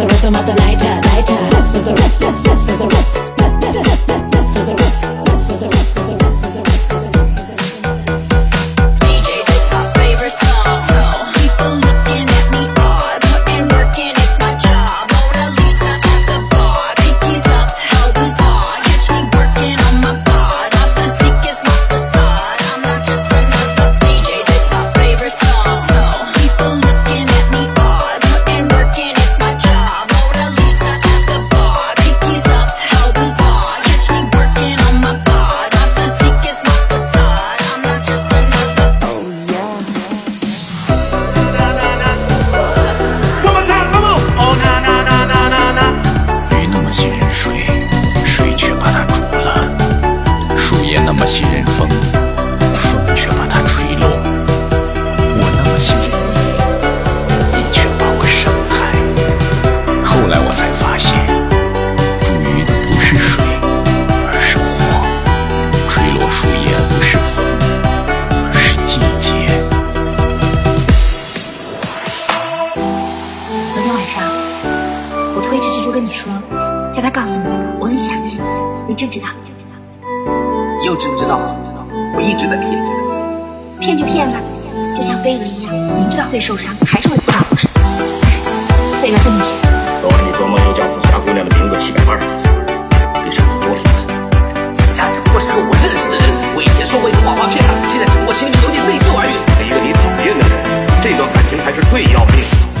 the rhythm of the night, night. This is the rest, this, this is the rest. 跟你说，叫他告诉你，我很想你，你知不知道？你又知不知道？我一直在骗你。骗就骗吧，就像飞蛾一样，明知道会受伤，还是会自保护身。飞蛾这么傻，昨晚你做梦又叫紫霞姑娘的名字七百八十多次，比上次多了一次。紫霞只不过是个我认识的人，我以前说过一个谎话骗她，现在只不过心里面有点内疚而已。一个你讨厌的人，这段感情才是最要命的。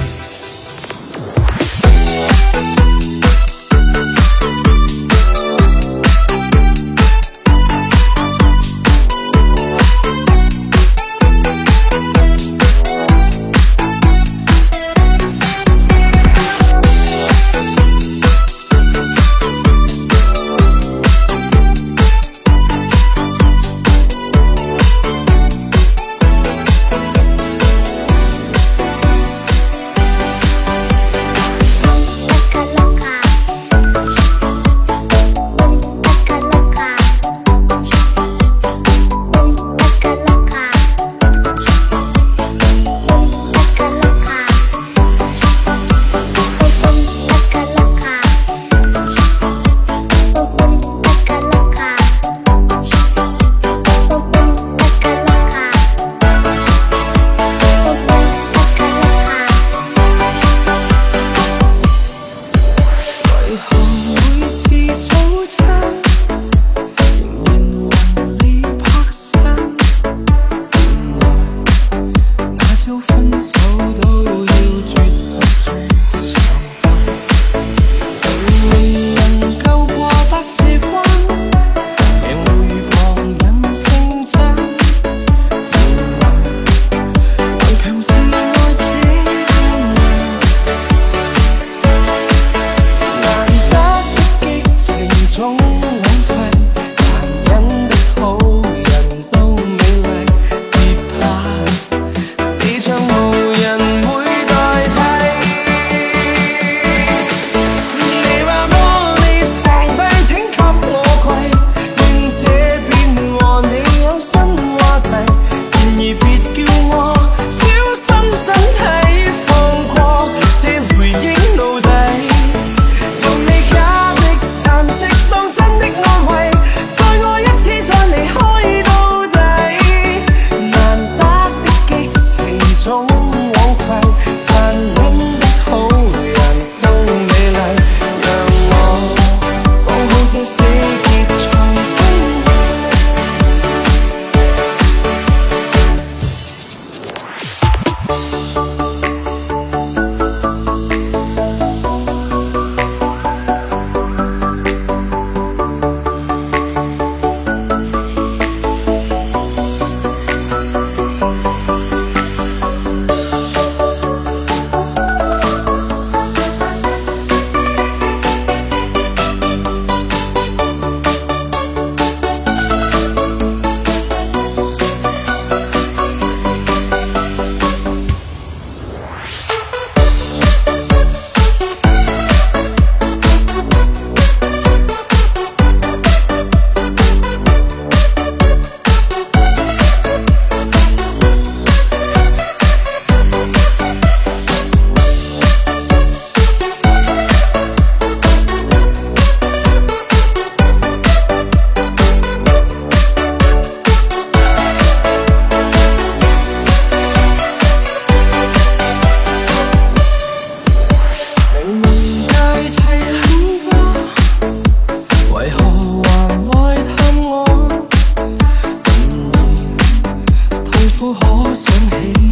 都可想起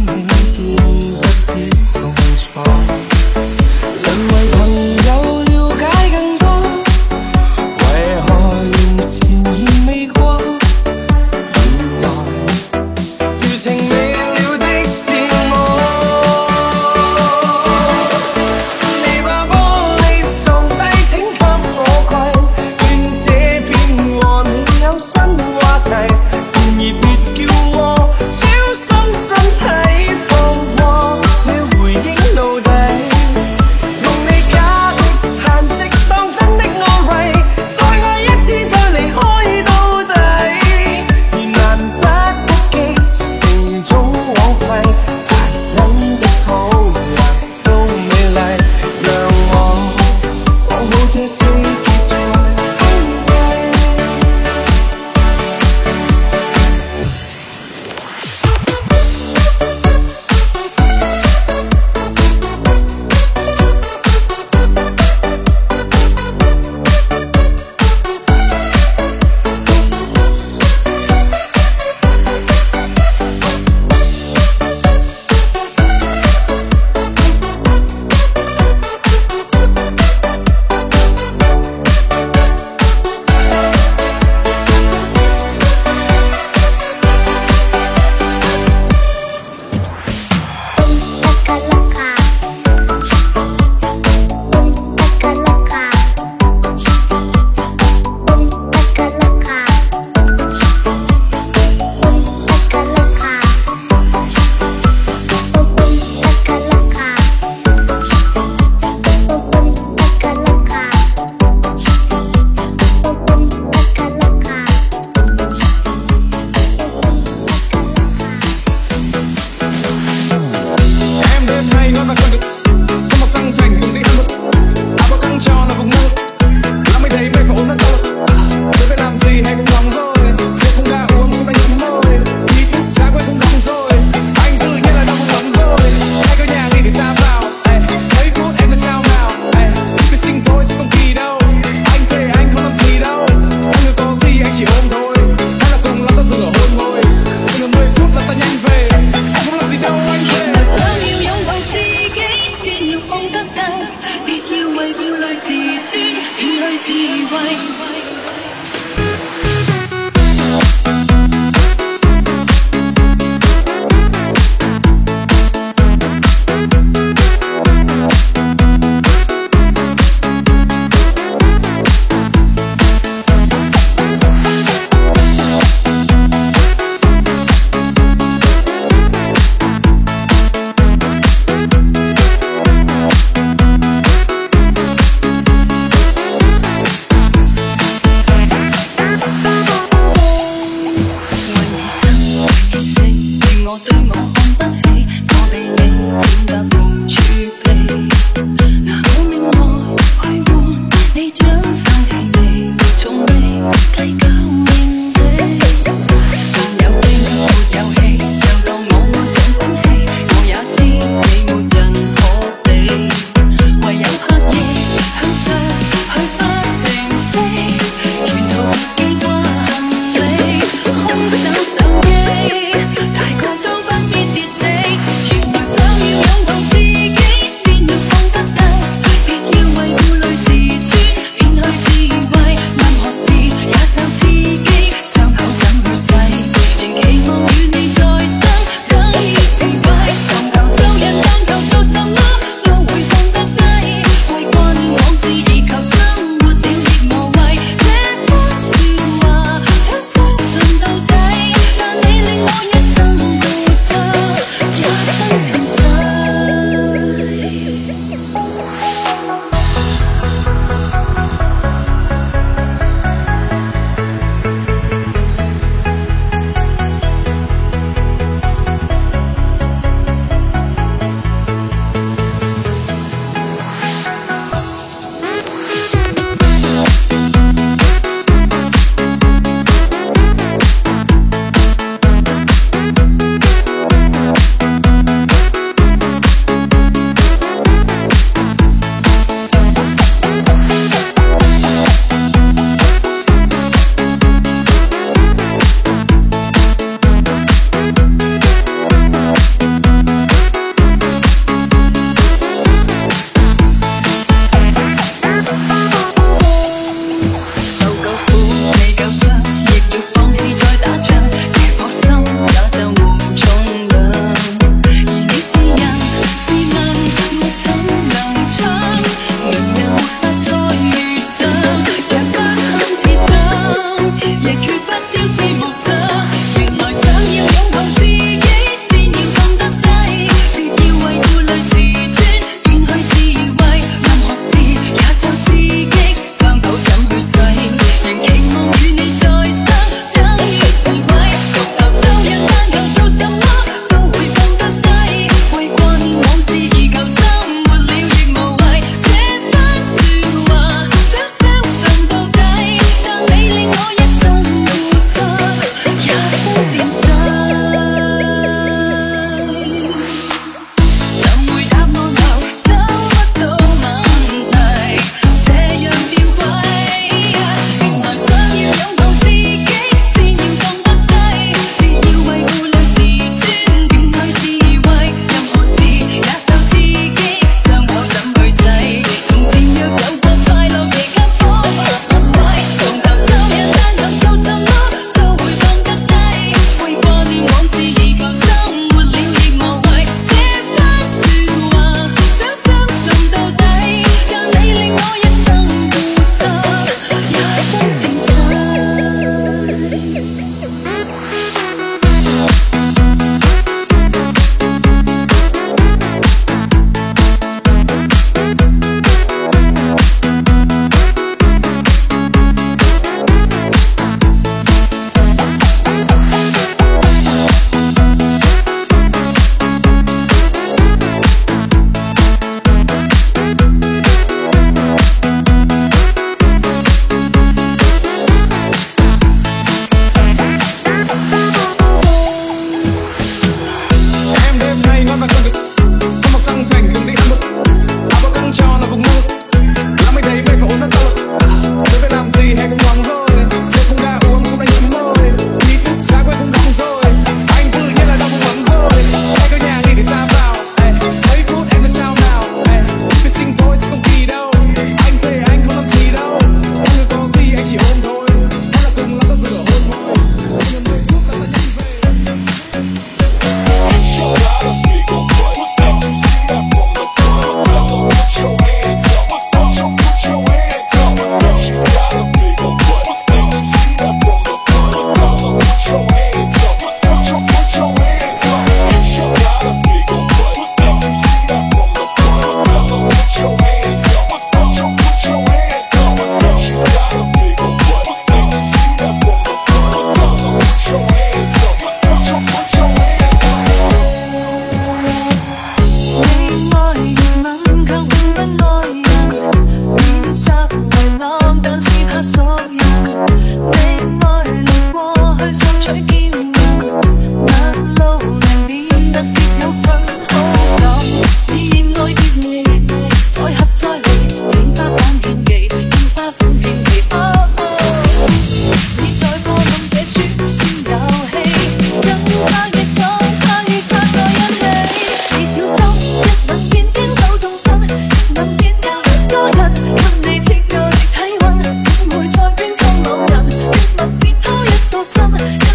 summer.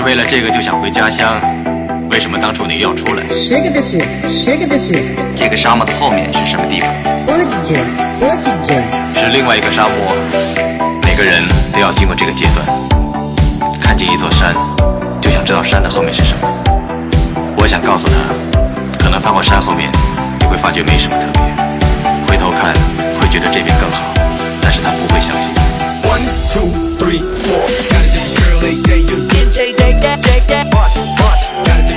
是为了这个就想回家乡，为什么当初你要出来？这个沙漠的后面是什么地方？是另外一个沙漠。每个人都要经过这个阶段，看见一座山，就想知道山的后面是什么。我想告诉他，可能翻过山后面，你会发觉没什么特别，回头看会觉得这边更好，但是他不会相信。One two three four。Gotta